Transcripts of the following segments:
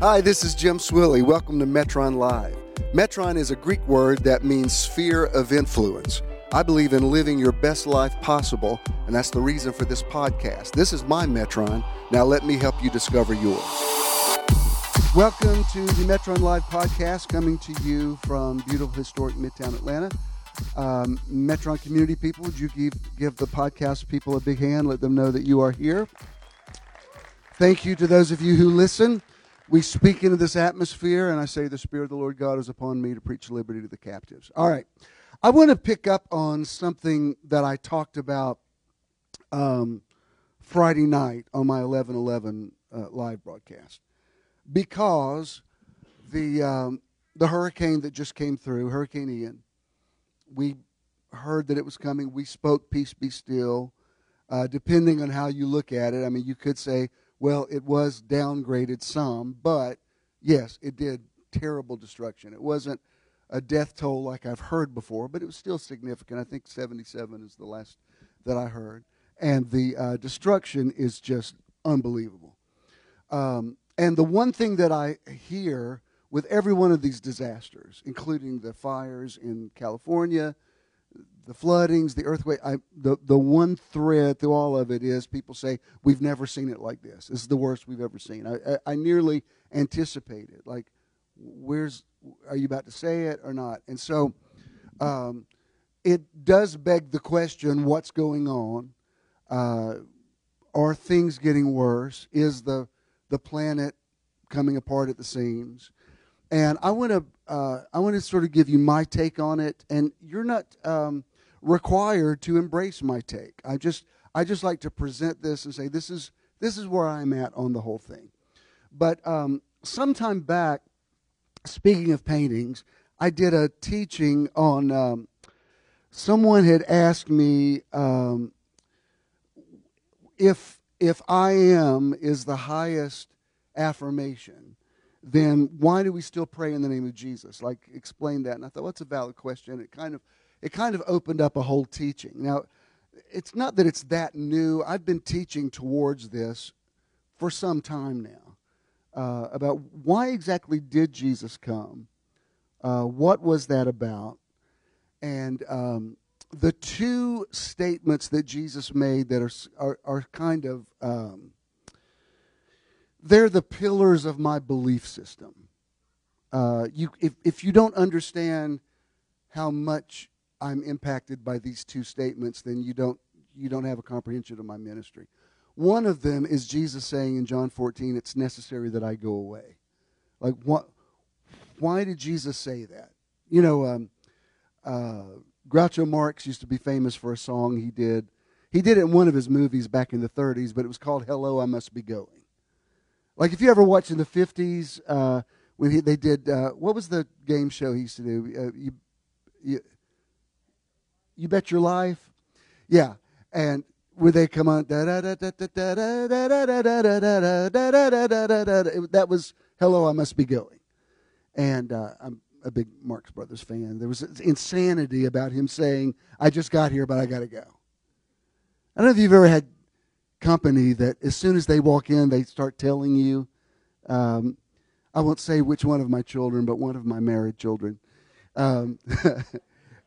Hi, this is Jim Swilley. Welcome to Metron Live. Metron is a Greek word that means sphere of influence. I believe in living your best life possible, and that's the reason for this podcast. This is my Metron. Now let me help you discover yours. Welcome to the Metron Live podcast, coming to you from beautiful, historic Midtown Atlanta. Um, Metron community people, would you give, give the podcast people a big hand? Let them know that you are here. Thank you to those of you who listen. We speak into this atmosphere, and I say, The Spirit of the Lord God is upon me to preach liberty to the captives. All right. I want to pick up on something that I talked about um, Friday night on my 1111 uh, live broadcast because the, um, the hurricane that just came through, Hurricane Ian, we heard that it was coming. We spoke, Peace be still. Uh, depending on how you look at it, I mean, you could say, well, it was downgraded some, but yes, it did terrible destruction. It wasn't a death toll like I've heard before, but it was still significant. I think 77 is the last that I heard. And the uh, destruction is just unbelievable. Um, and the one thing that I hear with every one of these disasters, including the fires in California, the floodings, the earthquake, I, the, the one thread through all of it is people say, We've never seen it like this. This is the worst we've ever seen. I, I, I nearly anticipate it. Like, where's, are you about to say it or not? And so um, it does beg the question what's going on? Uh, are things getting worse? Is the, the planet coming apart at the seams? And I want to uh, I want to sort of give you my take on it, and you're not um, required to embrace my take. I just I just like to present this and say this is this is where I'm at on the whole thing. But um, sometime back, speaking of paintings, I did a teaching on. Um, someone had asked me um, if if I am is the highest affirmation, then why do we still pray in the name of Jesus? Like explain that. And I thought, well, that's a valid question. It kind of it kind of opened up a whole teaching. Now, it's not that it's that new. I've been teaching towards this for some time now uh, about why exactly did Jesus come? Uh, what was that about? And um, the two statements that Jesus made that are are, are kind of um, they're the pillars of my belief system. Uh, you, if if you don't understand how much I'm impacted by these two statements, then you don't you don't have a comprehension of my ministry. One of them is Jesus saying in John 14, "It's necessary that I go away." Like what? Why did Jesus say that? You know, um, uh, Groucho Marx used to be famous for a song he did. He did it in one of his movies back in the 30s, but it was called "Hello, I Must Be Going." Like if you ever watched in the 50s uh, when he, they did uh, what was the game show he used to do? Uh, you, you, you bet your life. Yeah. And when they come on, that was Hello, I Must Be Going. And uh, I'm a big Marx Brothers fan. There was insanity about him saying, I just got here, but I got to go. I don't know if you've ever had company that as soon as they walk in, they start telling you. Um, I won't say which one of my children, but one of my married children. Um,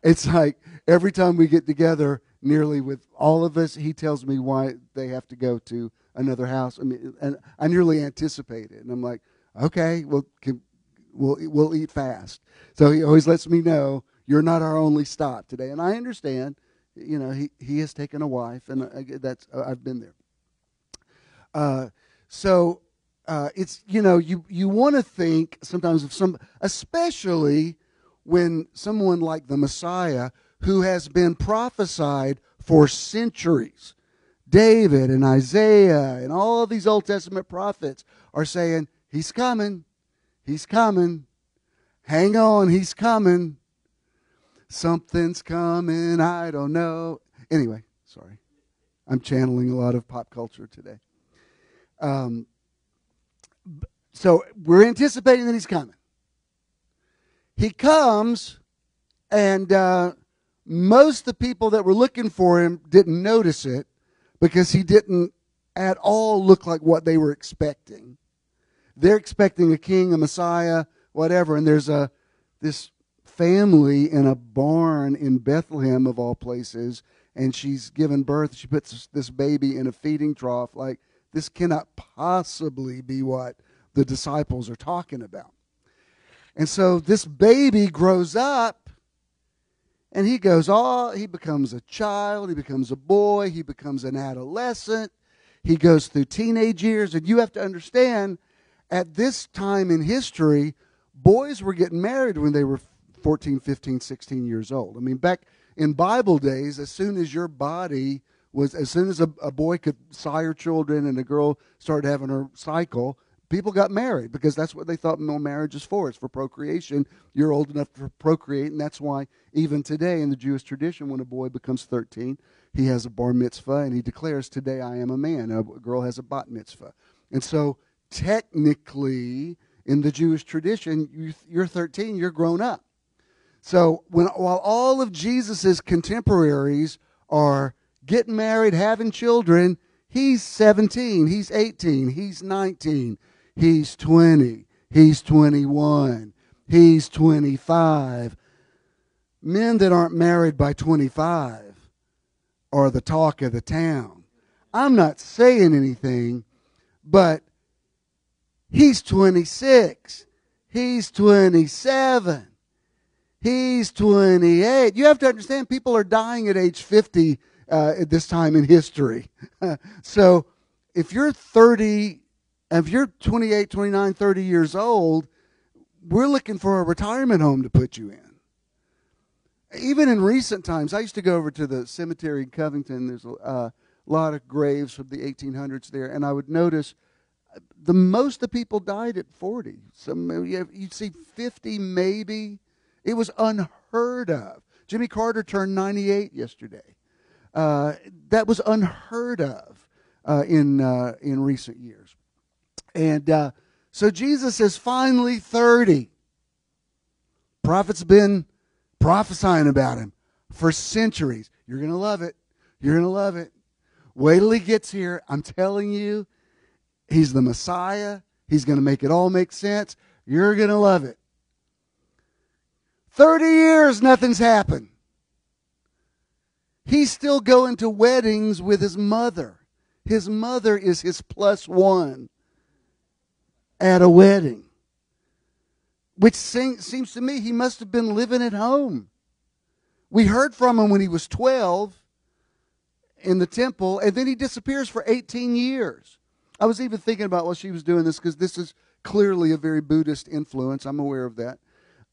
it's like every time we get together, nearly with all of us, he tells me why they have to go to another house. I mean, and I nearly anticipate it, and I'm like, okay, well, can, we'll we'll eat fast. So he always lets me know you're not our only stop today, and I understand. You know, he he has taken a wife, and I, that's uh, I've been there. Uh, so uh, it's you know you you want to think sometimes of some, especially when someone like the Messiah, who has been prophesied for centuries, David and Isaiah and all these Old Testament prophets are saying, He's coming, He's coming, hang on, He's coming, something's coming, I don't know. Anyway, sorry. I'm channeling a lot of pop culture today. Um, so we're anticipating that He's coming. He comes, and uh, most of the people that were looking for him didn't notice it because he didn't at all look like what they were expecting. they're expecting a king, a Messiah, whatever. And there's a this family in a barn in Bethlehem of all places, and she's given birth. She puts this baby in a feeding trough. Like this cannot possibly be what the disciples are talking about. And so this baby grows up and he goes all he becomes a child, he becomes a boy, he becomes an adolescent, he goes through teenage years and you have to understand at this time in history boys were getting married when they were 14, 15, 16 years old. I mean back in Bible days as soon as your body was as soon as a, a boy could sire children and a girl started having her cycle, people got married because that's what they thought no marriage is for. It's for procreation. You're old enough to procreate, and that's why even today in the Jewish tradition, when a boy becomes 13, he has a bar mitzvah and he declares, "Today I am a man." A girl has a bat mitzvah, and so technically, in the Jewish tradition, you're 13, you're grown up. So when while all of Jesus's contemporaries are getting married, having children, he's 17, he's 18, he's 19 He's 20. He's 21. He's 25. Men that aren't married by 25 are the talk of the town. I'm not saying anything, but he's 26. He's 27. He's 28. You have to understand, people are dying at age 50 uh, at this time in history. so if you're 30 if you're 28, 29, 30 years old, we're looking for a retirement home to put you in. Even in recent times, I used to go over to the cemetery in Covington. There's a uh, lot of graves from the 1800s there, and I would notice the most the people died at 40. Some you'd see 50 maybe. It was unheard of. Jimmy Carter turned 98 yesterday. Uh, that was unheard of uh, in uh, in recent years. And uh, so Jesus is finally 30. Prophets been prophesying about him for centuries. You're going to love it. You're going to love it. Wait till he gets here. I'm telling you, he's the Messiah. He's going to make it all make sense. You're going to love it. 30 years, nothing's happened. He's still going to weddings with his mother. His mother is his plus one at a wedding. Which seems to me he must have been living at home. We heard from him when he was 12 in the temple, and then he disappears for 18 years. I was even thinking about while she was doing this because this is clearly a very Buddhist influence. I'm aware of that.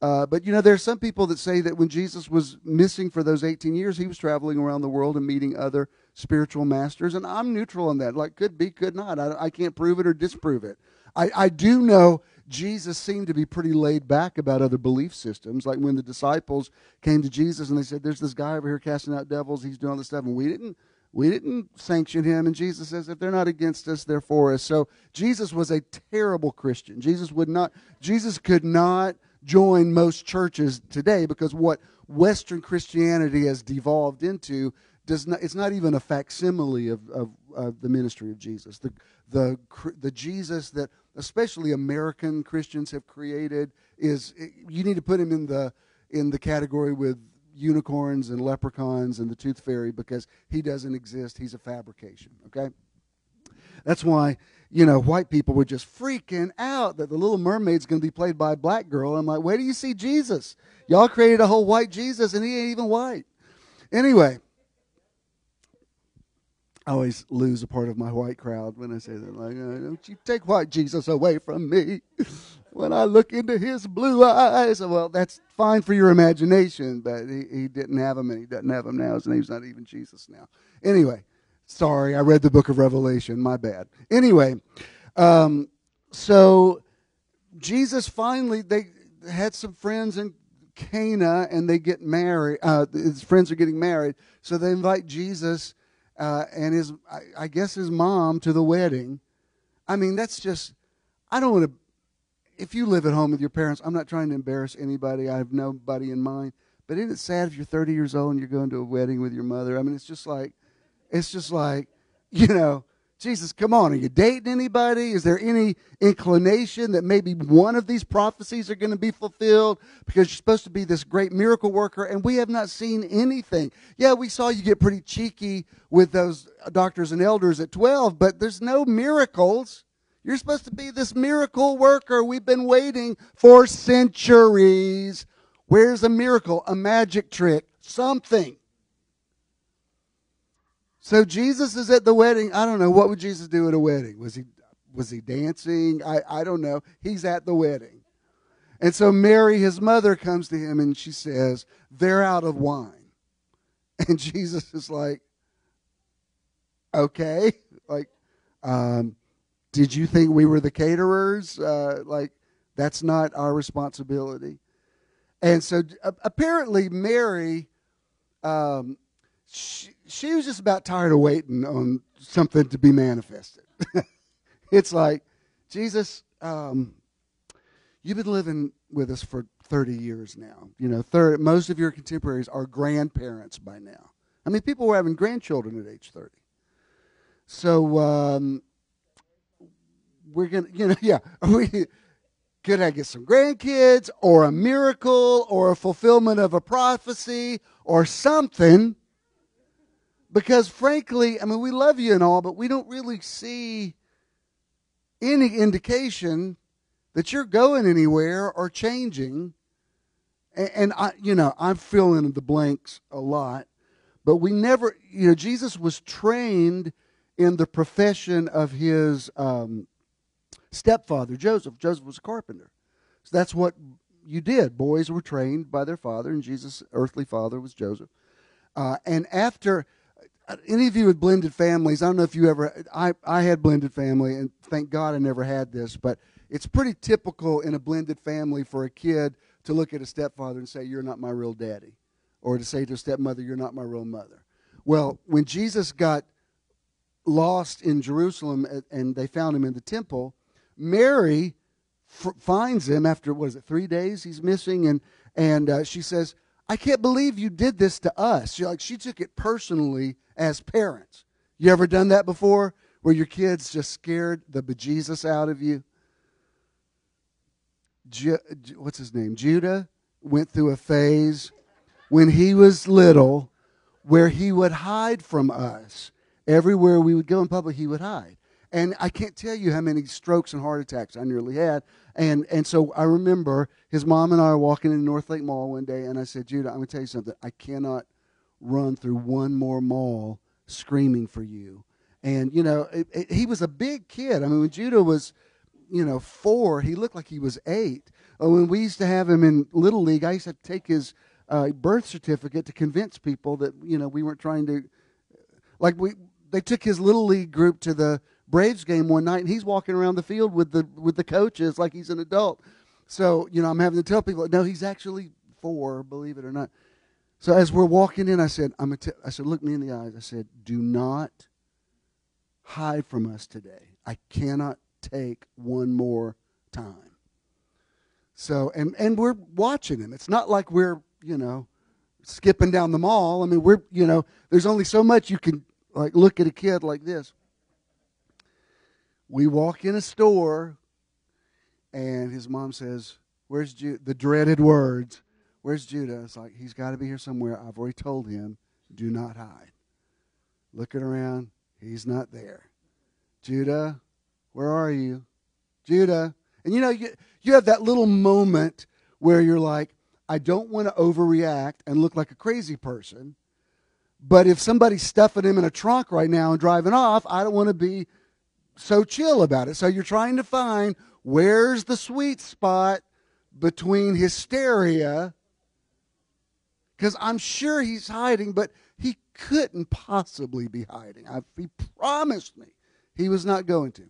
Uh, but you know, there are some people that say that when Jesus was missing for those 18 years, he was traveling around the world and meeting other spiritual masters. And I'm neutral on that. Like, could be, could not. I, I can't prove it or disprove it. I, I do know Jesus seemed to be pretty laid back about other belief systems. Like when the disciples came to Jesus and they said, There's this guy over here casting out devils, he's doing all this stuff, and we didn't we didn't sanction him. And Jesus says, if they're not against us, they're for us. So Jesus was a terrible Christian. Jesus would not, Jesus could not join most churches today because what Western Christianity has devolved into does not, it's not even a facsimile of, of, of the ministry of Jesus. The, the, the Jesus that especially American Christians have created is you need to put him in the in the category with unicorns and leprechauns and the tooth fairy because he doesn't exist. He's a fabrication. Okay, that's why you know white people were just freaking out that the Little Mermaid's going to be played by a black girl. I'm like, where do you see Jesus? Y'all created a whole white Jesus and he ain't even white. Anyway. I always lose a part of my white crowd when I say that. Like, oh, don't you take white Jesus away from me when I look into his blue eyes. Well, that's fine for your imagination, but he, he didn't have him and he doesn't have him now. His name's not even Jesus now. Anyway, sorry, I read the book of Revelation. My bad. Anyway, um, so Jesus finally, they had some friends in Cana and they get married. Uh, his friends are getting married. So they invite Jesus uh, and his, I, I guess his mom to the wedding. I mean, that's just, I don't want to, if you live at home with your parents, I'm not trying to embarrass anybody. I have nobody in mind. But isn't it sad if you're 30 years old and you're going to a wedding with your mother? I mean, it's just like, it's just like, you know, Jesus, come on, are you dating anybody? Is there any inclination that maybe one of these prophecies are going to be fulfilled? Because you're supposed to be this great miracle worker, and we have not seen anything. Yeah, we saw you get pretty cheeky with those doctors and elders at 12, but there's no miracles. You're supposed to be this miracle worker. We've been waiting for centuries. Where's a miracle, a magic trick, something? So Jesus is at the wedding. I don't know what would Jesus do at a wedding. Was he was he dancing? I, I don't know. He's at the wedding. And so Mary, his mother, comes to him and she says, They're out of wine. And Jesus is like, Okay. Like, um, did you think we were the caterers? Uh, like, that's not our responsibility. And so uh, apparently, Mary um, she, she was just about tired of waiting on something to be manifested. it's like, Jesus, um, you've been living with us for 30 years now. You know, third, most of your contemporaries are grandparents by now. I mean, people were having grandchildren at age 30. So, um, we're going to, you know, yeah, we, could I get some grandkids or a miracle or a fulfillment of a prophecy or something? Because frankly, I mean, we love you and all, but we don't really see any indication that you're going anywhere or changing. And, and I, you know, I'm filling in the blanks a lot, but we never, you know, Jesus was trained in the profession of his um, stepfather, Joseph. Joseph was a carpenter. So that's what you did. Boys were trained by their father, and Jesus' earthly father was Joseph. Uh, and after any of you with blended families, I don't know if you ever, I, I had blended family, and thank God I never had this, but it's pretty typical in a blended family for a kid to look at a stepfather and say, You're not my real daddy, or to say to a stepmother, You're not my real mother. Well, when Jesus got lost in Jerusalem and they found him in the temple, Mary f- finds him after, what is it, three days he's missing, and, and uh, she says, I can't believe you did this to us. She, like, she took it personally as parents. You ever done that before? Where your kids just scared the bejesus out of you? Ju- what's his name? Judah went through a phase when he was little where he would hide from us. Everywhere we would go in public, he would hide. And I can't tell you how many strokes and heart attacks I nearly had. And, and so I remember his mom and I were walking in North Lake Mall one day, and I said, Judah, I'm going to tell you something. I cannot run through one more mall screaming for you. And, you know, it, it, he was a big kid. I mean, when Judah was, you know, four, he looked like he was eight. Uh, when we used to have him in Little League, I used to take his uh, birth certificate to convince people that, you know, we weren't trying to, like, we, they took his Little League group to the Braves game one night, and he's walking around the field with the with the coaches like he's an adult. So you know, I'm having to tell people, no, he's actually four, believe it or not. So as we're walking in, I said, I'm t- I said, look me in the eyes. I said, do not hide from us today. I cannot take one more time. So and and we're watching him. It's not like we're you know skipping down the mall. I mean, we're you know, there's only so much you can like look at a kid like this. We walk in a store, and his mom says, "Where's Judah?" The dreaded words, "Where's Judah?" It's like he's got to be here somewhere. I've already told him, "Do not hide." Looking around, he's not there. Judah, where are you? Judah, and you know you you have that little moment where you're like, I don't want to overreact and look like a crazy person. But if somebody's stuffing him in a trunk right now and driving off, I don't want to be so chill about it. So you're trying to find where's the sweet spot between hysteria, because I'm sure he's hiding, but he couldn't possibly be hiding. I, he promised me he was not going to.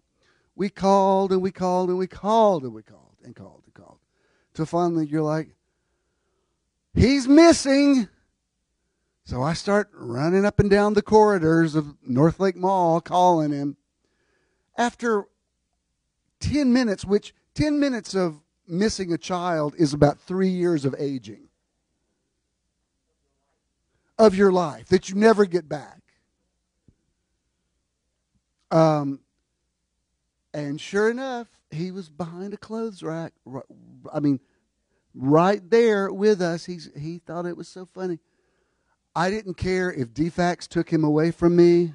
We called and we called and we called and we called and called and called. Till finally you're like, he's missing. So I start running up and down the corridors of North Lake Mall calling him after 10 minutes, which 10 minutes of missing a child is about three years of aging of your life that you never get back. Um, and sure enough, he was behind a clothes rack. I mean, right there with us. He's, he thought it was so funny. I didn't care if DFACS took him away from me.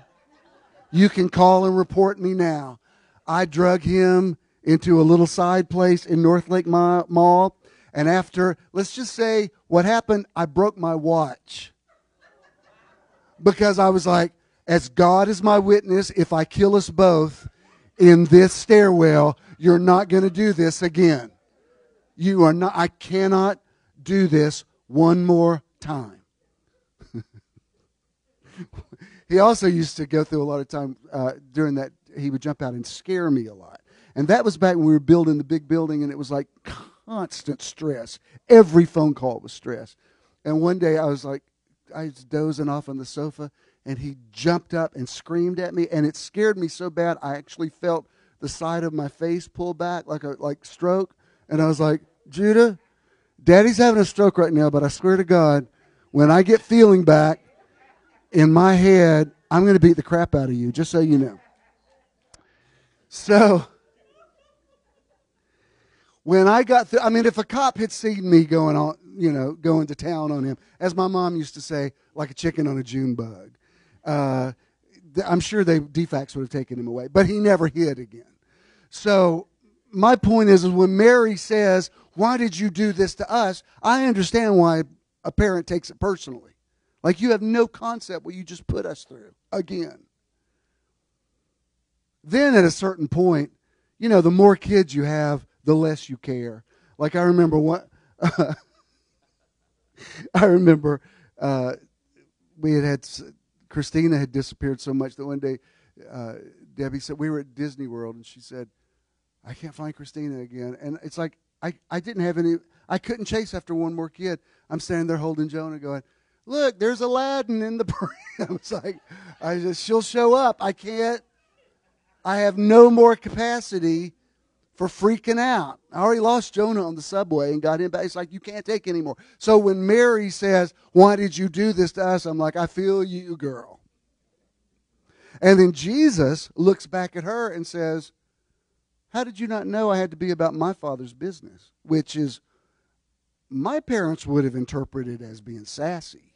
You can call and report me now. I drug him into a little side place in North Lake Mall. And after, let's just say what happened, I broke my watch. Because I was like, as God is my witness, if I kill us both in this stairwell, you're not going to do this again. You are not, I cannot do this one more time. he also used to go through a lot of time uh, during that, he would jump out and scare me a lot. And that was back when we were building the big building, and it was like constant stress. Every phone call was stress. And one day I was like, I was dozing off on the sofa, and he jumped up and screamed at me, and it scared me so bad I actually felt the side of my face pull back like a like stroke, and I was like, Judah, Daddy's having a stroke right now, but I swear to God, when I get feeling back in my head, I'm going to beat the crap out of you, just so you know. So when I got through, I mean, if a cop had seen me going on, you know, going to town on him, as my mom used to say, like a chicken on a June bug, uh, I'm sure they DFACS would have taken him away, but he never hid again. So my point is, is when Mary says, "Why did you do this to us?" I understand why a parent takes it personally. Like you have no concept what you just put us through again. Then at a certain point, you know, the more kids you have, the less you care. Like I remember what I remember uh, we had had Christina had disappeared so much that one day uh, Debbie said we were at Disney World and she said I can't find Christina again and it's like I, I didn't have any I couldn't chase after one more kid. I'm standing there holding Jonah going, look, there's Aladdin in the parade. I was like, I just she'll show up. I can't. I have no more capacity for freaking out. I already lost Jonah on the subway and got him back. It's like, you can't take anymore. So when Mary says, Why did you do this to us? I'm like, I feel you, girl. And then Jesus looks back at her and says, How did you not know I had to be about my father's business? Which is, my parents would have interpreted as being sassy.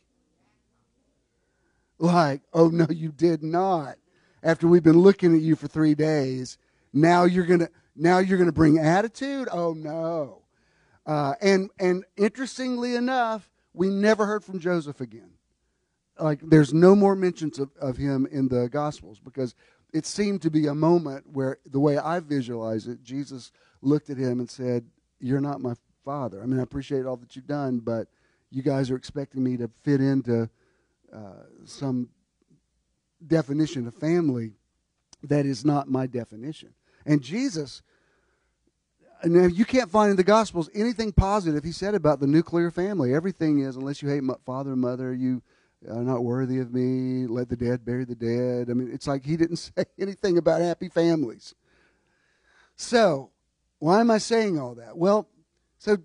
Like, oh no, you did not. After we've been looking at you for three days, now you're to now you're to bring attitude? Oh, no. Uh, and, and interestingly enough, we never heard from Joseph again. Like, there's no more mentions of, of him in the Gospels because it seemed to be a moment where, the way I visualize it, Jesus looked at him and said, You're not my father. I mean, I appreciate all that you've done, but you guys are expecting me to fit into uh, some definition of family that is not my definition. And Jesus you can't find in the Gospels anything positive he said about the nuclear family. Everything is, unless you hate father and mother, you are not worthy of me. Let the dead bury the dead. I mean, it's like he didn't say anything about happy families. So, why am I saying all that? Well, so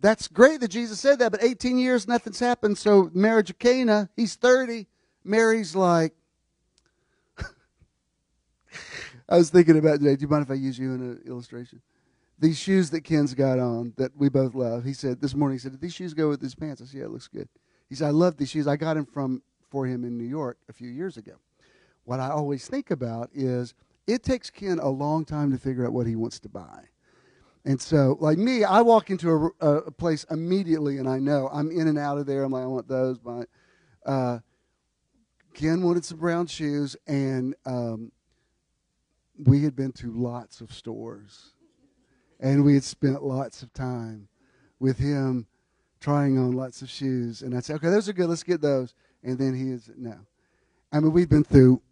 that's great that Jesus said that, but 18 years, nothing's happened. So, marriage of Cana, he's 30. Mary's like, I was thinking about today. Do you mind if I use you in an illustration? these shoes that Ken's got on that we both love. He said this morning, he said, Did these shoes go with his pants? I said, Yeah, it looks good. He said, I love these shoes. I got them from for him in New York a few years ago. What I always think about is it takes Ken a long time to figure out what he wants to buy. And so, like me, I walk into a, a place immediately and I know I'm in and out of there. I'm like, I want those. But uh, Ken wanted some brown shoes, and um, we had been to lots of stores and we had spent lots of time with him trying on lots of shoes. And I'd say, okay, those are good. Let's get those. And then he is, no. I mean, we've been through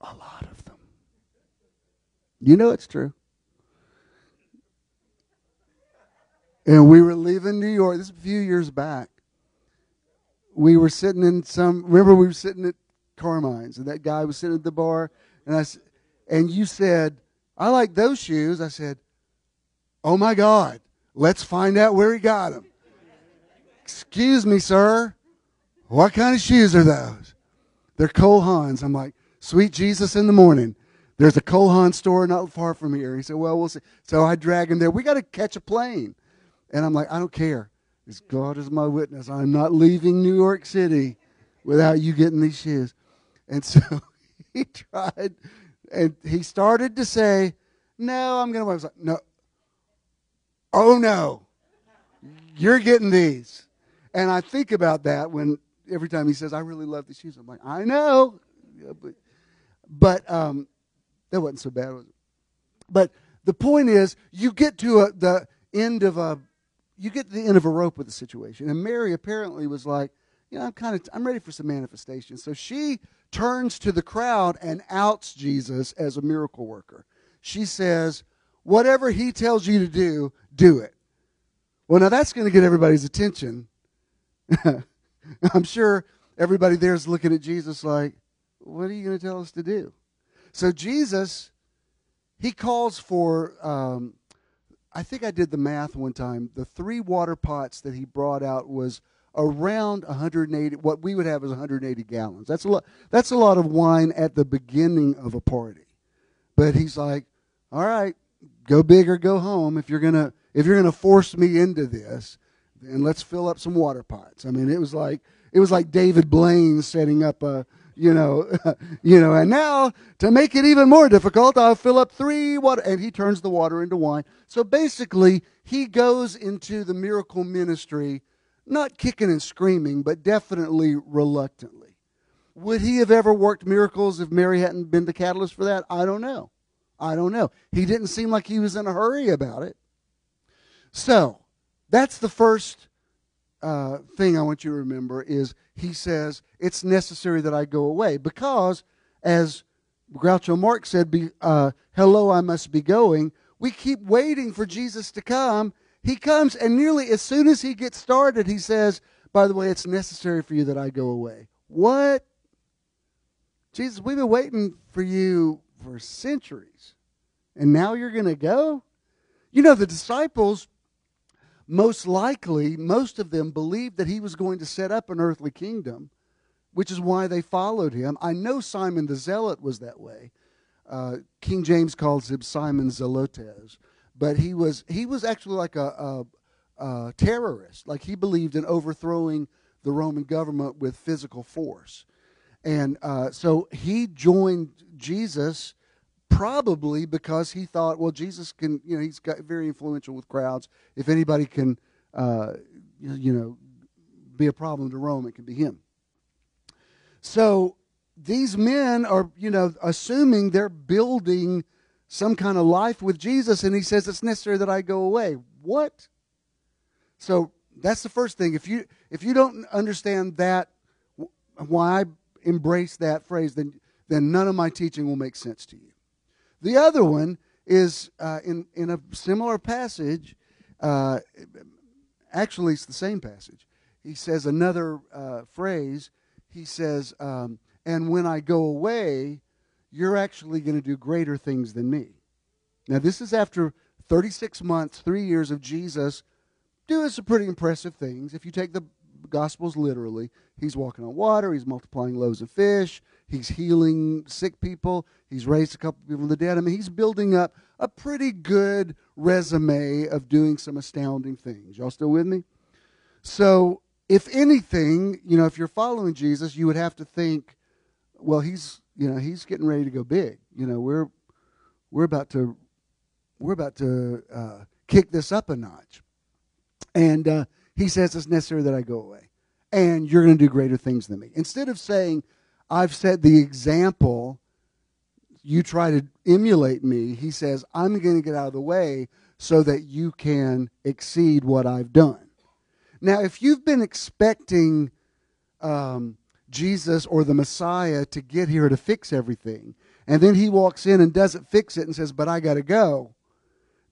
a lot of them. You know it's true. And we were leaving New York. This is a few years back. We were sitting in some. Remember, we were sitting at Carmine's, and that guy was sitting at the bar, and I, and you said, "I like those shoes." I said, Oh my God, let's find out where he got them. Excuse me, sir. What kind of shoes are those? They're Cole Haans. I'm like, sweet Jesus in the morning. there's a Cole Haan store not far from here. He said, well, we'll see. So I drag him there. We got to catch a plane. And I'm like, I don't care. As God is my witness, I'm not leaving New York City without you getting these shoes. And so he tried, and he started to say, no, I'm going to. I was like, no. Oh, no. You're getting these. And I think about that when every time he says, I really love these shoes. I'm like, I know. Yeah, but but um, that wasn't so bad, was it? But the point is, you get to a, the end of a you get to the end of a rope with the situation. And Mary apparently was like, you know, I'm kind of I'm ready for some manifestation. So she turns to the crowd and outs Jesus as a miracle worker. She says, "Whatever he tells you to do, do it." Well, now that's going to get everybody's attention. I'm sure everybody there is looking at Jesus like, "What are you going to tell us to do?" So Jesus, he calls for um, I think I did the math one time. The three water pots that he brought out was around 180 what we would have is 180 gallons. That's a lot that's a lot of wine at the beginning of a party. But he's like, "All right, go big or go home if you're going to if you're going to force me into this, then let's fill up some water pots." I mean, it was like it was like David Blaine setting up a you know, you know, and now to make it even more difficult, I'll fill up three water, and he turns the water into wine. So basically, he goes into the miracle ministry, not kicking and screaming, but definitely reluctantly. Would he have ever worked miracles if Mary hadn't been the catalyst for that? I don't know. I don't know. He didn't seem like he was in a hurry about it. So, that's the first uh, thing I want you to remember is he says, It's necessary that I go away. Because, as Groucho Marx said, be, uh, Hello, I must be going. We keep waiting for Jesus to come. He comes, and nearly as soon as he gets started, he says, By the way, it's necessary for you that I go away. What? Jesus, we've been waiting for you for centuries, and now you're going to go? You know, the disciples most likely, most of them believed that he was going to set up an earthly kingdom, which is why they followed him. I know Simon the Zealot was that way. Uh, King James calls him Simon Zelotes, but he was he was actually like a, a, a terrorist. Like he believed in overthrowing the Roman government with physical force, and uh, so he joined Jesus probably because he thought, well, Jesus can, you know, he's got very influential with crowds. If anybody can, uh, you know, be a problem to Rome, it can be him. So these men are, you know, assuming they're building some kind of life with Jesus, and he says it's necessary that I go away. What? So that's the first thing. If you if you don't understand that, why embrace that phrase, then then none of my teaching will make sense to you. The other one is uh, in, in a similar passage. Uh, actually, it's the same passage. He says another uh, phrase. He says, um, And when I go away, you're actually going to do greater things than me. Now, this is after 36 months, three years of Jesus doing some pretty impressive things. If you take the Gospels literally, he's walking on water, he's multiplying loaves of fish, He's healing sick people. He's raised a couple people from the dead. I mean, he's building up a pretty good resume of doing some astounding things. Y'all still with me? So, if anything, you know, if you're following Jesus, you would have to think, well, he's, you know, he's getting ready to go big. You know, we're we're about to we're about to uh, kick this up a notch. And uh, he says it's necessary that I go away, and you're going to do greater things than me. Instead of saying I've set the example. You try to emulate me. He says, I'm going to get out of the way so that you can exceed what I've done. Now, if you've been expecting um, Jesus or the Messiah to get here to fix everything, and then he walks in and doesn't fix it and says, But I got to go,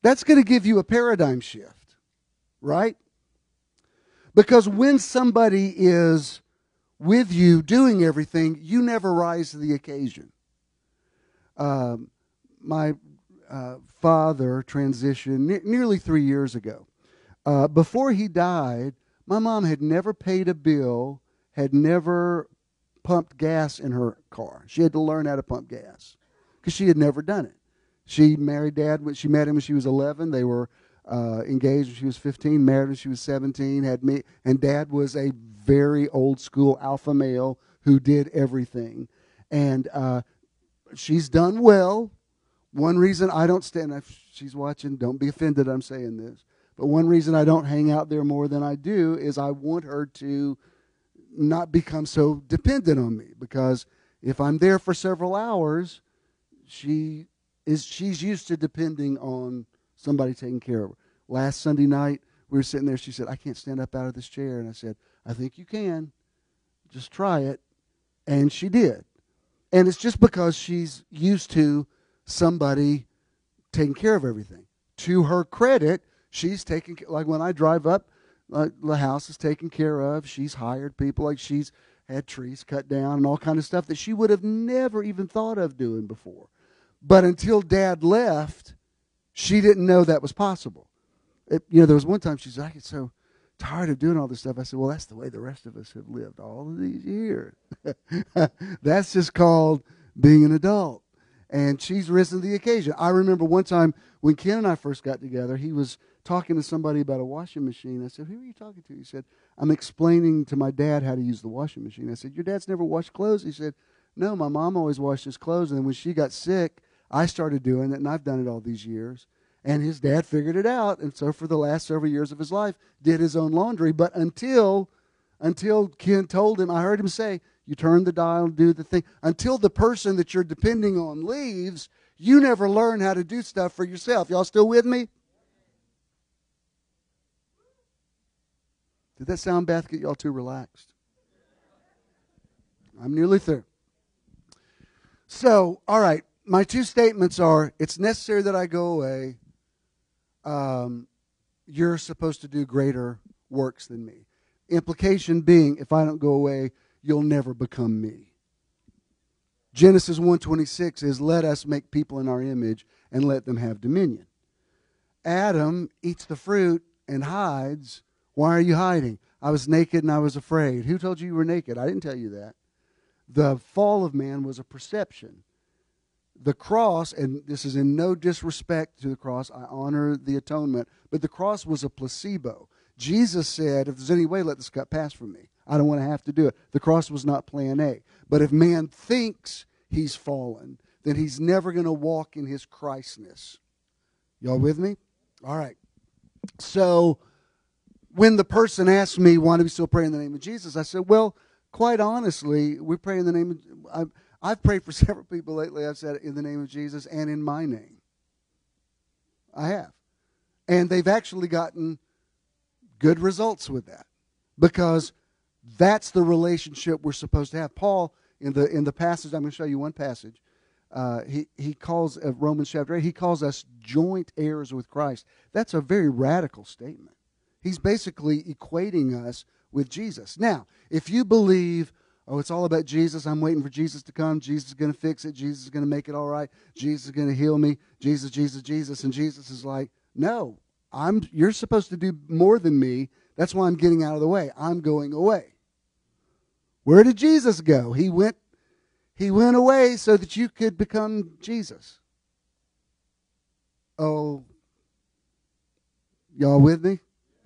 that's going to give you a paradigm shift, right? Because when somebody is with you doing everything, you never rise to the occasion. Um, my uh, father transitioned ne- nearly three years ago. Uh, before he died, my mom had never paid a bill, had never pumped gas in her car. She had to learn how to pump gas because she had never done it. She married dad when she met him when she was 11. They were uh, engaged when she was 15, married when she was 17. Had me, and dad was a very old school alpha male who did everything. And uh, she's done well. One reason I don't stand, if she's watching, don't be offended I'm saying this, but one reason I don't hang out there more than I do is I want her to not become so dependent on me because if I'm there for several hours, she is she's used to depending on somebody taking care of her. Last Sunday night, we were sitting there. She said, "I can't stand up out of this chair," and I said, "I think you can. Just try it." And she did. And it's just because she's used to somebody taking care of everything. To her credit, she's taking like when I drive up, uh, the house is taken care of. She's hired people like she's had trees cut down and all kind of stuff that she would have never even thought of doing before. But until Dad left, she didn't know that was possible. It, you know, there was one time she said, "I get so tired of doing all this stuff." I said, "Well, that's the way the rest of us have lived all of these years. that's just called being an adult." and she's risen to the occasion. I remember one time when Ken and I first got together, he was talking to somebody about a washing machine. I said, Who are you talking to? He said, I'm explaining to my dad how to use the washing machine. I said, Your dad's never washed clothes? He said, No, my mom always washed his clothes. And then when she got sick, I started doing it, and I've done it all these years. And his dad figured it out. And so for the last several years of his life, did his own laundry. But until until Ken told him, I heard him say, you turn the dial, do the thing. Until the person that you're depending on leaves, you never learn how to do stuff for yourself. Y'all still with me? Did that sound bath get y'all too relaxed? I'm nearly through. So, all right, my two statements are it's necessary that I go away. Um, you're supposed to do greater works than me. Implication being, if I don't go away, you'll never become me. Genesis 1:26 is let us make people in our image and let them have dominion. Adam eats the fruit and hides. Why are you hiding? I was naked and I was afraid. Who told you you were naked? I didn't tell you that. The fall of man was a perception. The cross, and this is in no disrespect to the cross, I honor the atonement, but the cross was a placebo. Jesus said, If there's any way, let this cup pass from me. I don't want to have to do it. The cross was not plan A. But if man thinks he's fallen, then he's never going to walk in his Christness. Y'all with me? All right. So when the person asked me, why do we still pray in the name of Jesus? I said, well, quite honestly, we pray in the name of, I've, I've prayed for several people lately. I've said in the name of Jesus and in my name. I have. And they've actually gotten good results with that because that's the relationship we're supposed to have. Paul, in the in the passage, I'm going to show you one passage. Uh, he he calls uh, Romans chapter eight. He calls us joint heirs with Christ. That's a very radical statement. He's basically equating us with Jesus. Now, if you believe, oh, it's all about Jesus. I'm waiting for Jesus to come. Jesus is going to fix it. Jesus is going to make it all right. Jesus is going to heal me. Jesus, Jesus, Jesus, and Jesus is like, no, I'm. You're supposed to do more than me. That's why I'm getting out of the way. I'm going away. Where did Jesus go? He went he went away so that you could become Jesus. Oh, y'all with me?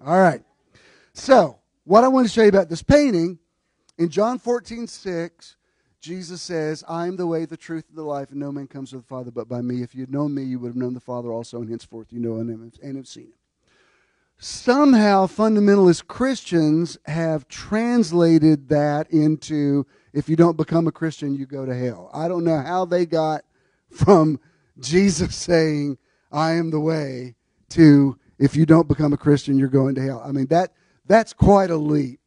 All right. So, what I want to show you about this painting, in John 14, 6, Jesus says, I am the way, the truth, and the life, and no man comes to the Father but by me. If you had known me, you would have known the Father also, and henceforth you know him and have seen him somehow fundamentalist Christians have translated that into if you don't become a Christian, you go to hell. I don't know how they got from Jesus saying, I am the way, to if you don't become a Christian, you're going to hell. I mean, that that's quite a leap.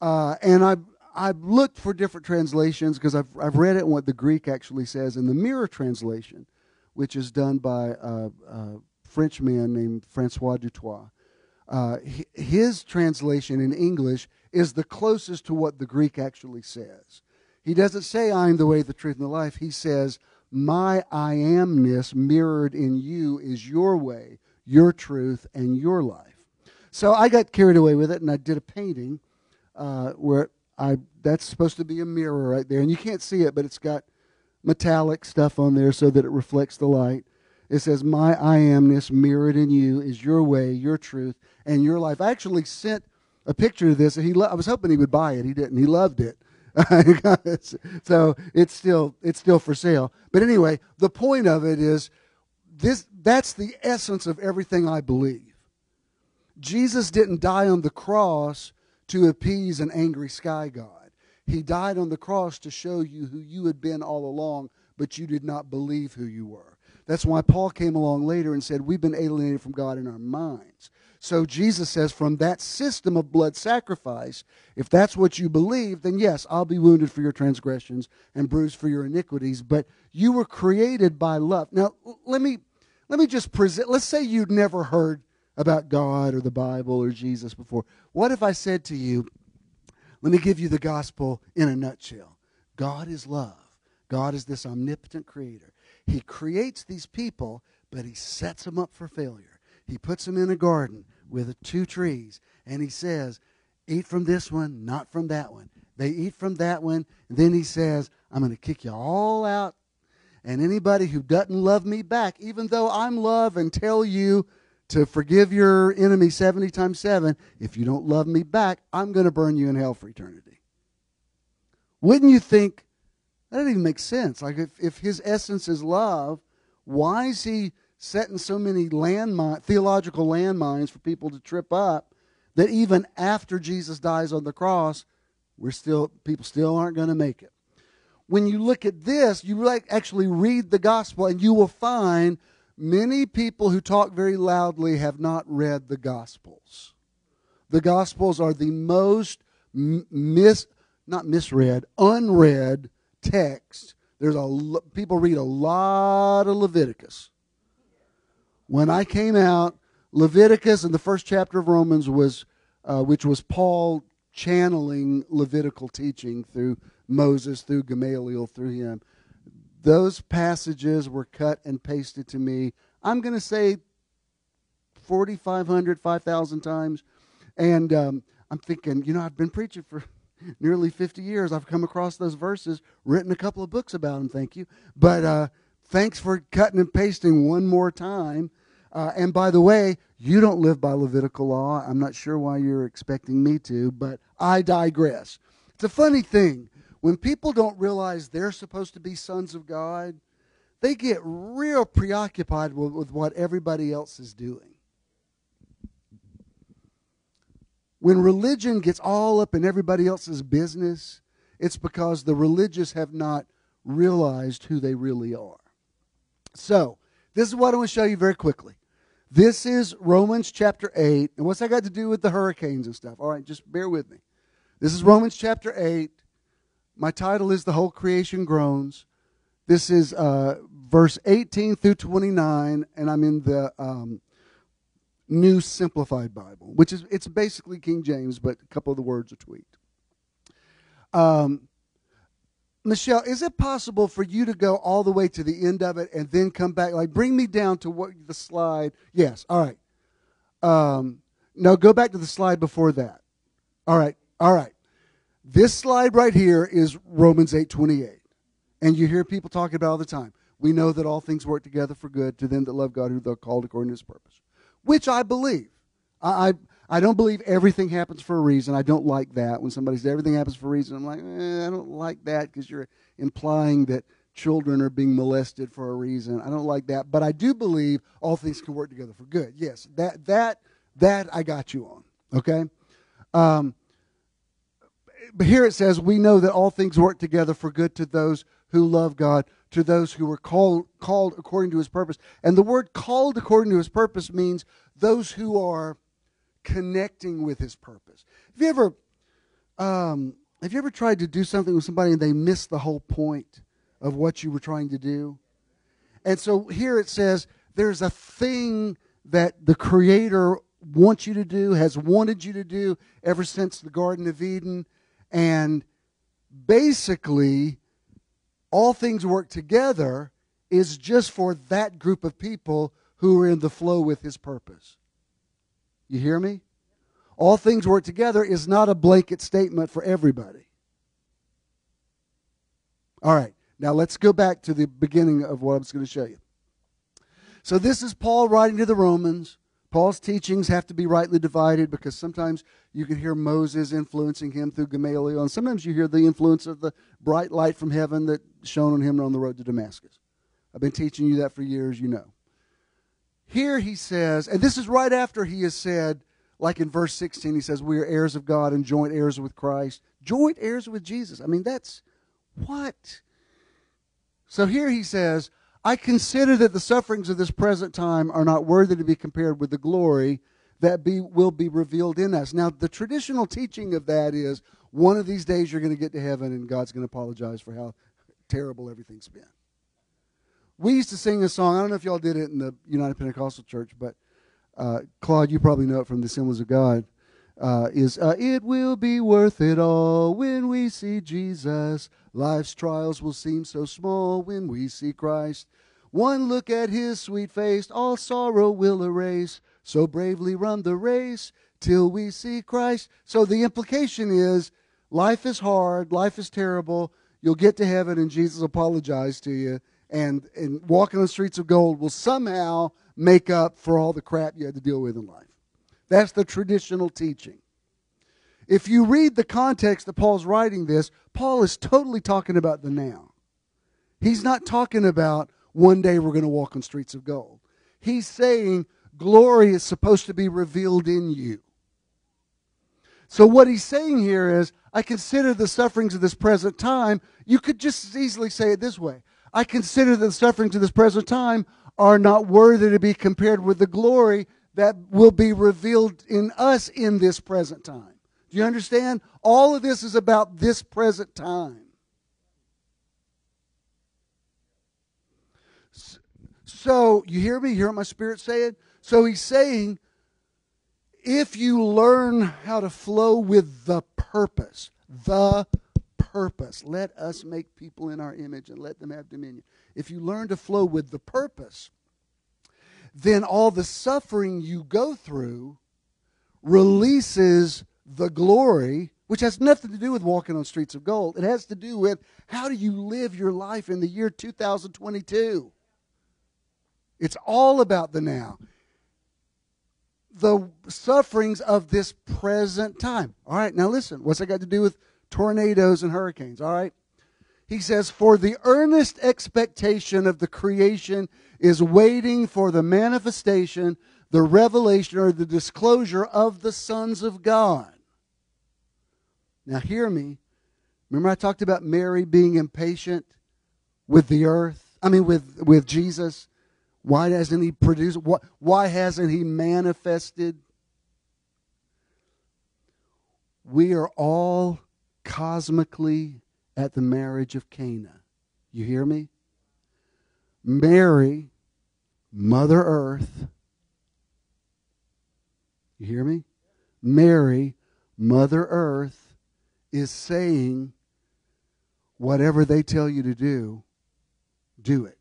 Uh, and I've, I've looked for different translations because I've, I've read it and what the Greek actually says in the Mirror translation, which is done by a, uh, French man named Francois du Toit. Uh, his translation in English is the closest to what the Greek actually says. He doesn't say, I am the way, the truth, and the life. He says, My I amness mirrored in you is your way, your truth, and your life. So I got carried away with it, and I did a painting uh, where I that's supposed to be a mirror right there, and you can't see it, but it's got metallic stuff on there so that it reflects the light. It says, My I amness mirrored in you is your way, your truth, and your life. I actually sent a picture of this, and he lo- I was hoping he would buy it. He didn't. He loved it. so it's still it's still for sale. But anyway, the point of it is this that's the essence of everything I believe. Jesus didn't die on the cross to appease an angry sky god. He died on the cross to show you who you had been all along, but you did not believe who you were. That's why Paul came along later and said, We've been alienated from God in our minds. So Jesus says, from that system of blood sacrifice, if that's what you believe, then yes, I'll be wounded for your transgressions and bruised for your iniquities. But you were created by love. Now, let me let me just present. Let's say you'd never heard about God or the Bible or Jesus before. What if I said to you, let me give you the gospel in a nutshell? God is love. God is this omnipotent creator. He creates these people, but he sets them up for failure. He puts them in a garden with two trees, and he says, Eat from this one, not from that one. They eat from that one, and then he says, I'm going to kick you all out. And anybody who doesn't love me back, even though I'm love and tell you to forgive your enemy 70 times 7, if you don't love me back, I'm going to burn you in hell for eternity. Wouldn't you think that doesn't even make sense? Like, if, if his essence is love, why is he setting so many landmine, theological landmines for people to trip up that even after Jesus dies on the cross, we're still people still aren't going to make it. When you look at this, you like actually read the gospel and you will find many people who talk very loudly have not read the gospels. The gospels are the most mis not misread, unread text. There's a people read a lot of Leviticus when I came out, Leviticus and the first chapter of Romans was, uh, which was Paul channeling Levitical teaching through Moses, through Gamaliel, through him. Those passages were cut and pasted to me. I'm going to say 4,500, 5,000 times. And um, I'm thinking, you know, I've been preaching for nearly 50 years. I've come across those verses, written a couple of books about them, thank you. But uh, thanks for cutting and pasting one more time uh, and by the way, you don't live by Levitical law. I'm not sure why you're expecting me to, but I digress. It's a funny thing. When people don't realize they're supposed to be sons of God, they get real preoccupied with, with what everybody else is doing. When religion gets all up in everybody else's business, it's because the religious have not realized who they really are. So, this is what I want to show you very quickly. This is Romans chapter 8. And what's that got to do with the hurricanes and stuff? All right, just bear with me. This is Romans chapter 8. My title is The Whole Creation Groans. This is uh, verse 18 through 29, and I'm in the um, New Simplified Bible, which is it's basically King James, but a couple of the words are tweaked. Um, Michelle, is it possible for you to go all the way to the end of it and then come back? Like, bring me down to what the slide. Yes, all right. Um, no, go back to the slide before that. All right, all right. This slide right here is Romans eight twenty eight, and you hear people talking about all the time. We know that all things work together for good to them that love God who they're called according to His purpose, which I believe. I, I I don't believe everything happens for a reason. I don't like that. When somebody says everything happens for a reason, I'm like, eh, I don't like that because you're implying that children are being molested for a reason. I don't like that. But I do believe all things can work together for good. Yes, that that that I got you on. Okay. Um, but here it says, we know that all things work together for good to those who love God, to those who were called called according to His purpose. And the word "called according to His purpose" means those who are connecting with his purpose. Have you ever um, have you ever tried to do something with somebody and they miss the whole point of what you were trying to do? And so here it says there's a thing that the creator wants you to do, has wanted you to do ever since the Garden of Eden. And basically, all things work together is just for that group of people who are in the flow with his purpose. You hear me? All things work together is not a blanket statement for everybody. All right. Now let's go back to the beginning of what I was going to show you. So this is Paul writing to the Romans. Paul's teachings have to be rightly divided because sometimes you can hear Moses influencing him through Gamaliel, and sometimes you hear the influence of the bright light from heaven that shone on him on the road to Damascus. I've been teaching you that for years, you know. Here he says, and this is right after he has said, like in verse 16, he says, We are heirs of God and joint heirs with Christ, joint heirs with Jesus. I mean, that's what? So here he says, I consider that the sufferings of this present time are not worthy to be compared with the glory that be, will be revealed in us. Now, the traditional teaching of that is one of these days you're going to get to heaven and God's going to apologize for how terrible everything's been. We used to sing a song. I don't know if y'all did it in the United Pentecostal Church, but uh, Claude, you probably know it from the Assemblies of God. Uh, is uh, it will be worth it all when we see Jesus. Life's trials will seem so small when we see Christ. One look at his sweet face, all sorrow will erase. So bravely run the race till we see Christ. So the implication is life is hard, life is terrible. You'll get to heaven and Jesus apologize to you and, and walking the streets of gold will somehow make up for all the crap you had to deal with in life. That's the traditional teaching. If you read the context that Paul's writing this, Paul is totally talking about the now. He's not talking about one day we're going to walk on streets of gold. He's saying glory is supposed to be revealed in you. So, what he's saying here is, I consider the sufferings of this present time. You could just as easily say it this way I consider the sufferings of this present time are not worthy to be compared with the glory that will be revealed in us in this present time. Do you understand? All of this is about this present time. So, you hear me? You hear my spirit saying? So, he's saying, if you learn how to flow with the purpose, the purpose. Let us make people in our image and let them have dominion. If you learn to flow with the purpose, then all the suffering you go through releases the glory, which has nothing to do with walking on streets of gold. It has to do with how do you live your life in the year 2022. It's all about the now. The sufferings of this present time. All right, now listen. What's that got to do with tornadoes and hurricanes, all right? He says, For the earnest expectation of the creation is waiting for the manifestation, the revelation, or the disclosure of the sons of God. Now, hear me. Remember, I talked about Mary being impatient with the earth? I mean, with, with Jesus. Why hasn't he produced? Why hasn't he manifested? We are all cosmically at the marriage of Cana. You hear me? Mary, Mother Earth. You hear me? Mary, Mother Earth, is saying, whatever they tell you to do, do it.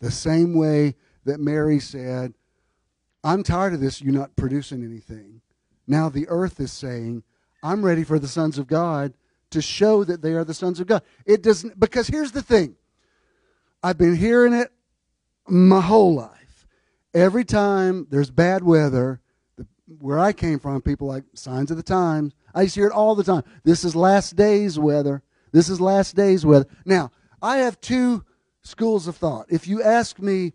The same way that Mary said, I'm tired of this, you're not producing anything. Now the earth is saying, I'm ready for the sons of God to show that they are the sons of God. It doesn't because here's the thing. I've been hearing it my whole life. Every time there's bad weather, where I came from, people like signs of the times. I used to hear it all the time. This is last days weather. This is last days weather. Now, I have two schools of thought. If you ask me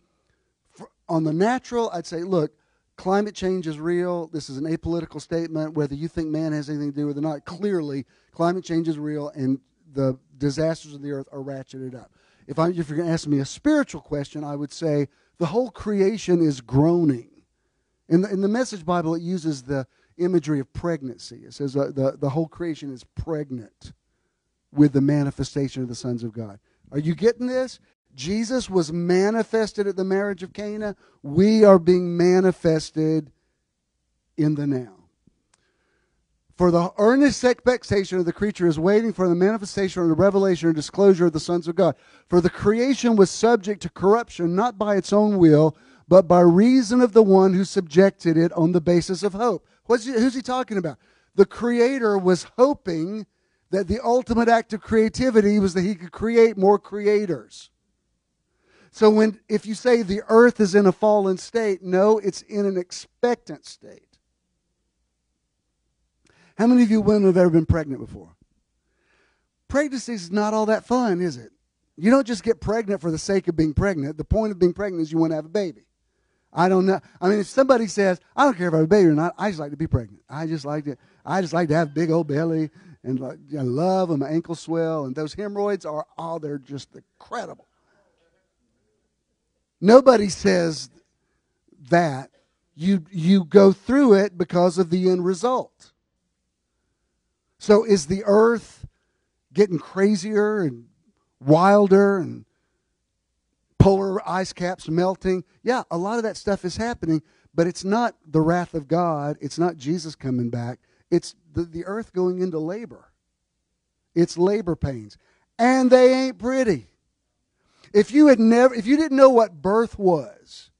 on the natural, I'd say, look, climate change is real. This is an apolitical statement, whether you think man has anything to do with it or not. Clearly, climate change is real, and the disasters of the earth are ratcheted up. If, I, if you're going to ask me a spiritual question, I would say the whole creation is groaning. In the, in the Message Bible, it uses the imagery of pregnancy. It says uh, the, the whole creation is pregnant with the manifestation of the sons of God. Are you getting this? Jesus was manifested at the marriage of Cana. We are being manifested in the now. For the earnest expectation of the creature is waiting for the manifestation or the revelation or disclosure of the sons of God. For the creation was subject to corruption not by its own will, but by reason of the one who subjected it on the basis of hope. What's he, who's he talking about? The Creator was hoping that the ultimate act of creativity was that he could create more creators. So when if you say the earth is in a fallen state, no, it's in an expectant state. How many of you women have ever been pregnant before? Pregnancy is not all that fun, is it? You don't just get pregnant for the sake of being pregnant. The point of being pregnant is you want to have a baby. I don't know. I mean, if somebody says, I don't care if I have a baby or not, I just like to be pregnant. I just like to, I just like to have a big old belly and like, I love them, my ankles swell, and those hemorrhoids are, oh, they're just incredible. Nobody says that. You, you go through it because of the end result. So is the earth getting crazier and wilder and polar ice caps melting? Yeah, a lot of that stuff is happening, but it's not the wrath of God. It's not Jesus coming back. It's the, the earth going into labor. It's labor pains. And they ain't pretty. If you had never if you didn't know what birth was,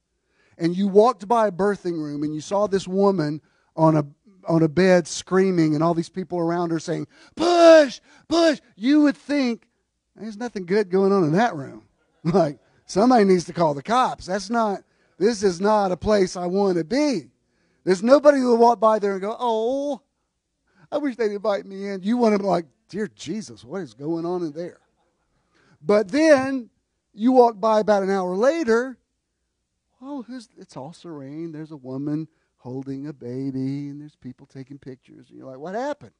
and you walked by a birthing room and you saw this woman on a on a bed screaming and all these people around her saying, Push, push, you would think there's nothing good going on in that room. Like, somebody needs to call the cops. That's not, this is not a place I want to be. There's nobody who will walk by there and go, Oh, I wish they'd invite me in. You want to be like, Dear Jesus, what is going on in there? But then you walk by about an hour later, oh, it's all serene. There's a woman holding a baby, and there's people taking pictures. And you're like, what happened?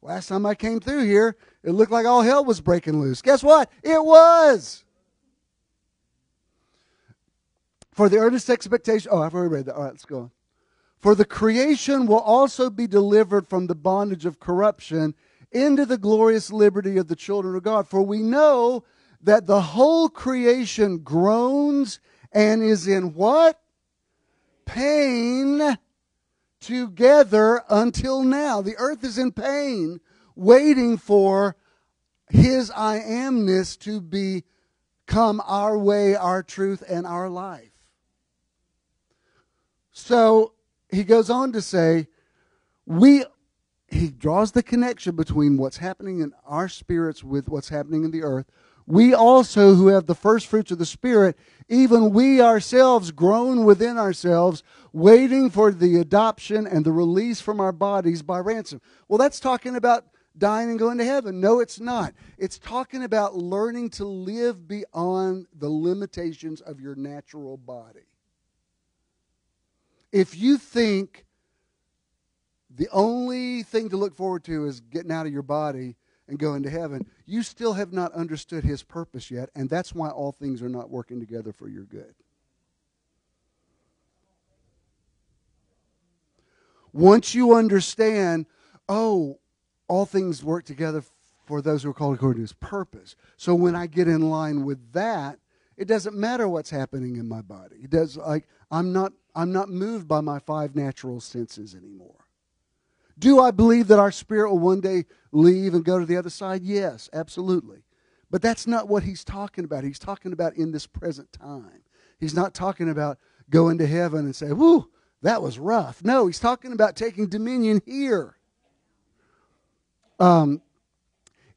Last time I came through here, it looked like all hell was breaking loose. Guess what? It was. For the earnest expectation. Oh, I've already read that. All right, let's go on. For the creation will also be delivered from the bondage of corruption into the glorious liberty of the children of God. For we know that the whole creation groans and is in what? Pain together until now. The earth is in pain, waiting for his I amness to become our way, our truth, and our life. So he goes on to say, we he draws the connection between what's happening in our spirits with what's happening in the earth we also who have the first fruits of the Spirit, even we ourselves groan within ourselves, waiting for the adoption and the release from our bodies by ransom. Well, that's talking about dying and going to heaven. No, it's not. It's talking about learning to live beyond the limitations of your natural body. If you think the only thing to look forward to is getting out of your body, and going to heaven, you still have not understood his purpose yet, and that's why all things are not working together for your good. Once you understand, oh, all things work together for those who are called according to his purpose. So when I get in line with that, it doesn't matter what's happening in my body. It does like I'm not I'm not moved by my five natural senses anymore. Do I believe that our spirit will one day leave and go to the other side? Yes, absolutely. But that's not what he's talking about. He's talking about in this present time. He's not talking about going to heaven and say, whoo, that was rough. No, he's talking about taking dominion here. Um,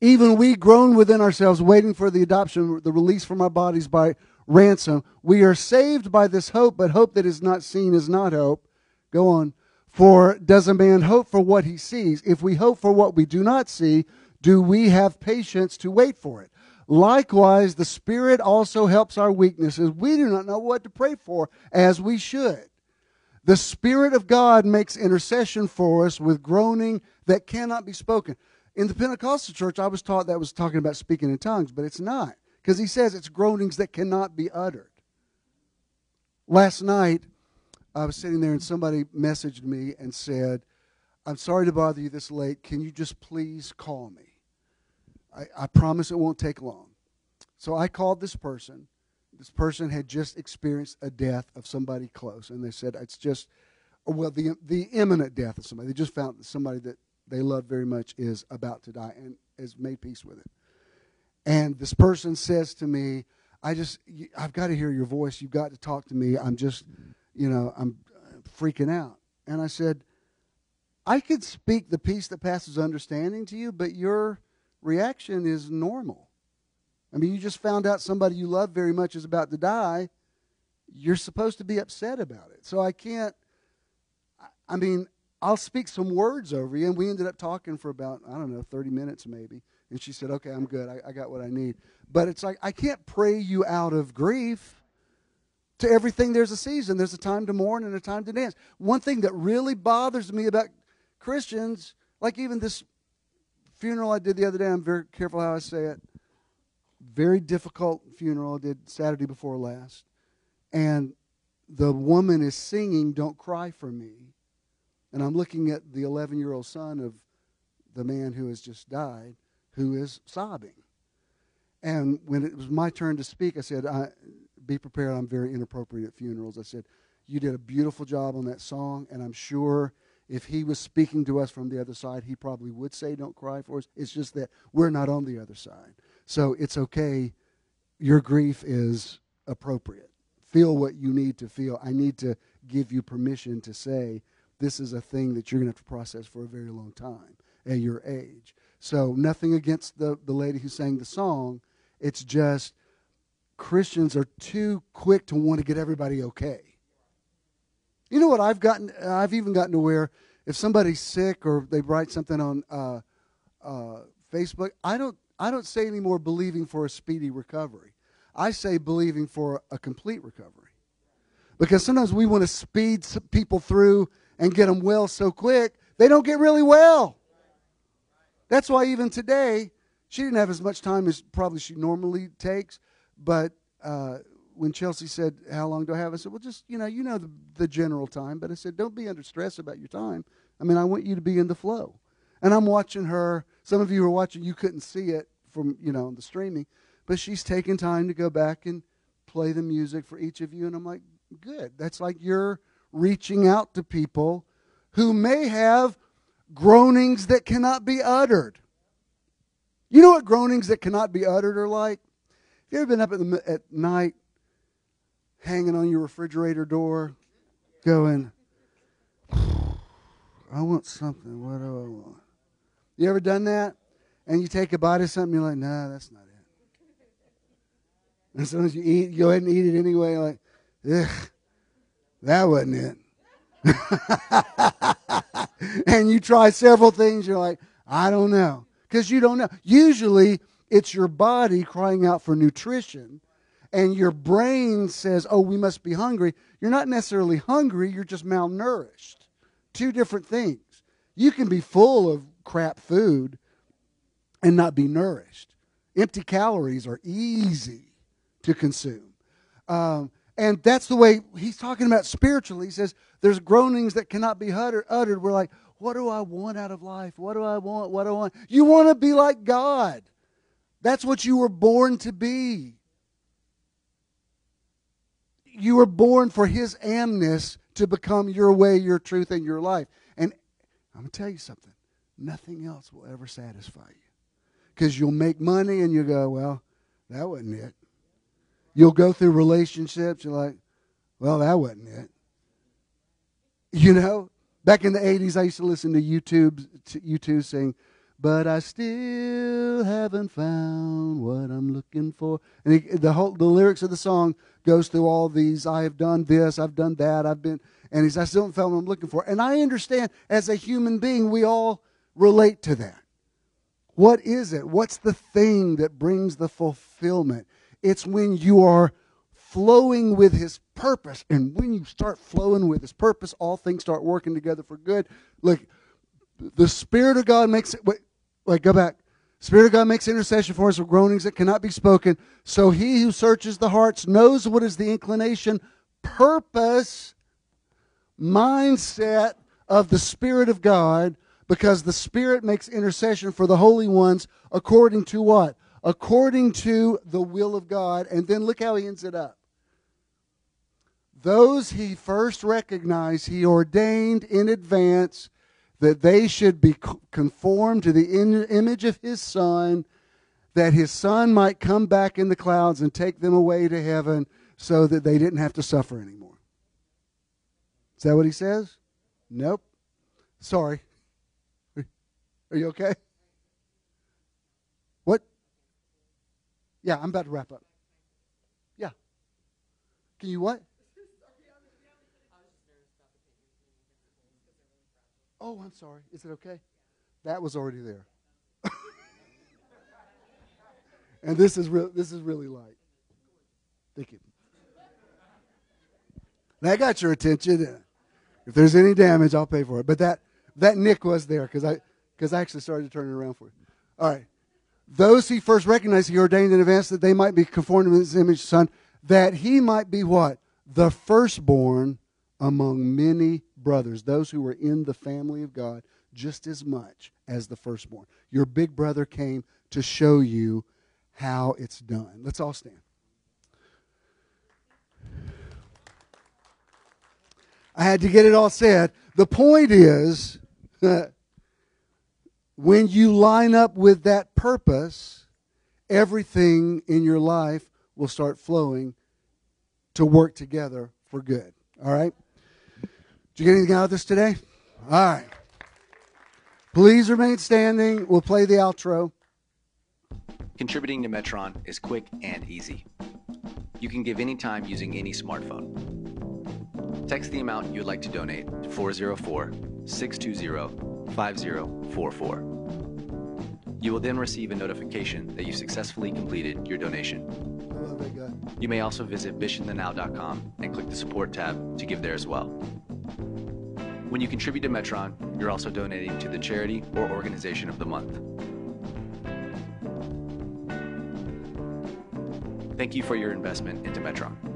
even we groan within ourselves, waiting for the adoption, the release from our bodies by ransom. We are saved by this hope, but hope that is not seen is not hope. Go on. For does a man hope for what he sees? If we hope for what we do not see, do we have patience to wait for it? Likewise, the Spirit also helps our weaknesses. We do not know what to pray for as we should. The Spirit of God makes intercession for us with groaning that cannot be spoken. In the Pentecostal church, I was taught that was talking about speaking in tongues, but it's not. Because he says it's groanings that cannot be uttered. Last night, I was sitting there and somebody messaged me and said, I'm sorry to bother you this late. Can you just please call me? I, I promise it won't take long. So I called this person. This person had just experienced a death of somebody close, and they said it's just, well, the the imminent death of somebody. They just found somebody that they love very much is about to die and has made peace with it. And this person says to me, "I just, I've got to hear your voice. You've got to talk to me. I'm just." you know, I'm uh, freaking out. And I said, I could speak the peace that passes understanding to you, but you're reaction is normal. I mean, you just found out somebody you love very much is about to die. You're supposed to be upset about it. So I can't, I mean, I'll speak some words over you. And we ended up talking for about, I don't know, 30 minutes maybe. And she said, okay, I'm good. I, I got what I need. But it's like, I can't pray you out of grief. To everything, there's a season. There's a time to mourn and a time to dance. One thing that really bothers me about Christians, like even this funeral I did the other day, I'm very careful how I say it. Very difficult funeral I did Saturday before last. And the woman is singing, Don't Cry for Me. And I'm looking at the 11 year old son of the man who has just died, who is sobbing. And when it was my turn to speak, I said, I, Be prepared, I'm very inappropriate at funerals. I said, You did a beautiful job on that song, and I'm sure if he was speaking to us from the other side, he probably would say, Don't cry for us. It's just that we're not on the other side. So it's okay. Your grief is appropriate. Feel what you need to feel. I need to give you permission to say, This is a thing that you're going to have to process for a very long time at your age. So, nothing against the, the lady who sang the song. It's just Christians are too quick to want to get everybody okay. You know what I've gotten? I've even gotten to where if somebody's sick or they write something on uh, uh, Facebook, I don't I don't say anymore believing for a speedy recovery. I say believing for a complete recovery, because sometimes we want to speed people through and get them well so quick they don't get really well. That's why even today she didn't have as much time as probably she normally takes, but uh, when Chelsea said, "How long do I have?" I said, "Well, just you know, you know the the general time." But I said, "Don't be under stress about your time. I mean, I want you to be in the flow." And I'm watching her. Some of you are watching. You couldn't see it from you know the streaming, but she's taking time to go back and play the music for each of you. And I'm like, "Good. That's like you're reaching out to people who may have groanings that cannot be uttered." You know what groanings that cannot be uttered are like? Have you ever been up at, the, at night hanging on your refrigerator door, going, I want something. What do I want? You ever done that? And you take a bite of something, you're like, nah, that's not it. And as soon as you eat, you go ahead and eat it anyway, like, ugh, that wasn't it. and you try several things, you're like, I don't know. Because you don't know. Usually, it's your body crying out for nutrition and your brain says, oh, we must be hungry, you're not necessarily hungry, you're just malnourished. Two different things. You can be full of crap food and not be nourished. Empty calories are easy to consume. Um, and that's the way he's talking about spiritually. He says, there's groanings that cannot be uttered. We're like, what do I want out of life? What do I want? What do I want? You want to be like God. That's what you were born to be you were born for his amness to become your way, your truth, and your life. And I'm going to tell you something nothing else will ever satisfy you. Because you'll make money and you go, well, that wasn't it. You'll go through relationships, you're like, well, that wasn't it. You know, back in the 80s, I used to listen to U2, to U2 saying, but I still haven't found what I'm looking for. And he, the whole the lyrics of the song goes through all these. I have done this. I've done that. I've been, and he's I still haven't found what I'm looking for. And I understand as a human being, we all relate to that. What is it? What's the thing that brings the fulfillment? It's when you are flowing with his purpose. And when you start flowing with his purpose, all things start working together for good. Look, the Spirit of God makes it. Wait, Wait, go back. Spirit of God makes intercession for us with groanings that cannot be spoken. So he who searches the hearts knows what is the inclination, purpose, mindset of the Spirit of God, because the Spirit makes intercession for the holy ones according to what? According to the will of God. And then look how he ends it up. Those he first recognized, he ordained in advance that they should be conformed to the image of his son, that his son might come back in the clouds and take them away to heaven so that they didn't have to suffer anymore. Is that what he says? Nope. Sorry. Are you okay? Yeah, I'm about to wrap up. Yeah. Can you what? Oh, I'm sorry. Is it okay? That was already there. and this is real this is really light. Thank you. That got your attention. If there's any damage, I'll pay for it. But that that nick was there because I because I actually started to turn it around for you. All right. Those he first recognized, he ordained in advance that they might be conformed to his image, son, that he might be what? The firstborn among many brothers, those who were in the family of God just as much as the firstborn. Your big brother came to show you how it's done. Let's all stand. I had to get it all said. The point is, when you line up with that purpose, everything in your life will start flowing to work together for good. All right? Did you get anything out of this today? All right. Please remain standing. We'll play the outro. Contributing to Metron is quick and easy. You can give anytime using any smartphone. Text the amount you would like to donate to 404 620 5044. You will then receive a notification that you successfully completed your donation. I love that guy. You may also visit missionthenow.com and click the support tab to give there as well. When you contribute to Metron, you're also donating to the charity or organization of the month. Thank you for your investment into Metron.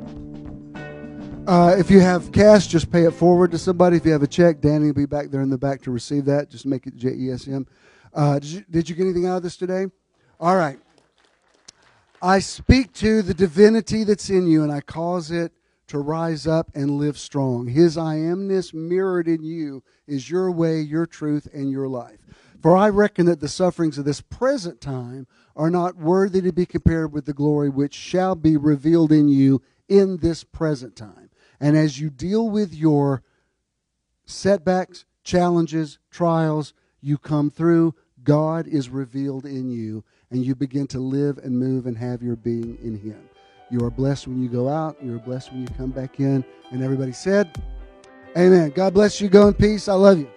Uh, if you have cash, just pay it forward to somebody. If you have a check, Danny will be back there in the back to receive that. Just make it J E S M. Uh, did you get anything out of this today? All right. I speak to the divinity that's in you and I cause it to rise up and live strong. His I amness mirrored in you is your way, your truth, and your life. For I reckon that the sufferings of this present time are not worthy to be compared with the glory which shall be revealed in you in this present time. And as you deal with your setbacks, challenges, trials, you come through, God is revealed in you, and you begin to live and move and have your being in Him. You are blessed when you go out, you are blessed when you come back in. And everybody said, Amen. God bless you. Go in peace. I love you.